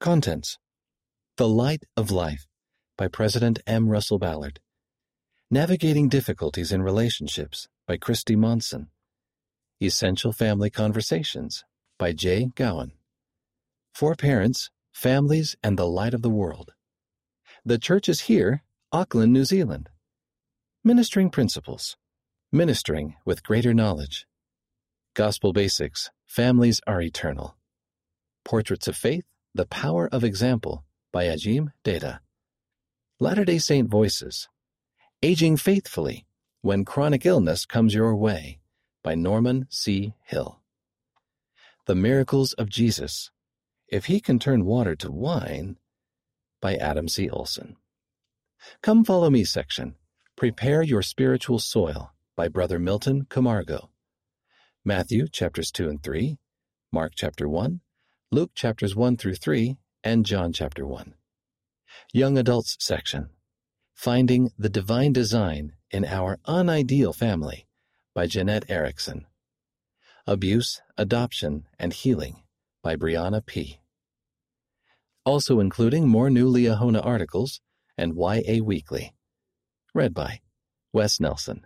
Contents The Light of Life by President M. Russell Ballard. Navigating Difficulties in Relationships by Christy Monson. Essential Family Conversations by Jay Gowan. For Parents, Families, and the Light of the World. The Church is Here, Auckland, New Zealand. Ministering Principles. Ministering with Greater Knowledge. Gospel Basics Families Are Eternal. Portraits of Faith The Power of Example by Ajim Data. Latter day Saint Voices Aging Faithfully When Chronic Illness Comes Your Way by Norman C. Hill. The Miracles of Jesus If He Can Turn Water to Wine by Adam C. Olson. Come Follow Me section Prepare Your Spiritual Soil by Brother Milton Camargo. Matthew chapters 2 and 3, Mark chapter 1, Luke chapters 1 through 3, and John chapter 1. Young Adults section Finding the Divine Design in Our Unideal Family by Jeanette Erickson. Abuse, Adoption, and Healing by Brianna P. Also including more new Liahona articles and YA Weekly. Read by Wes Nelson.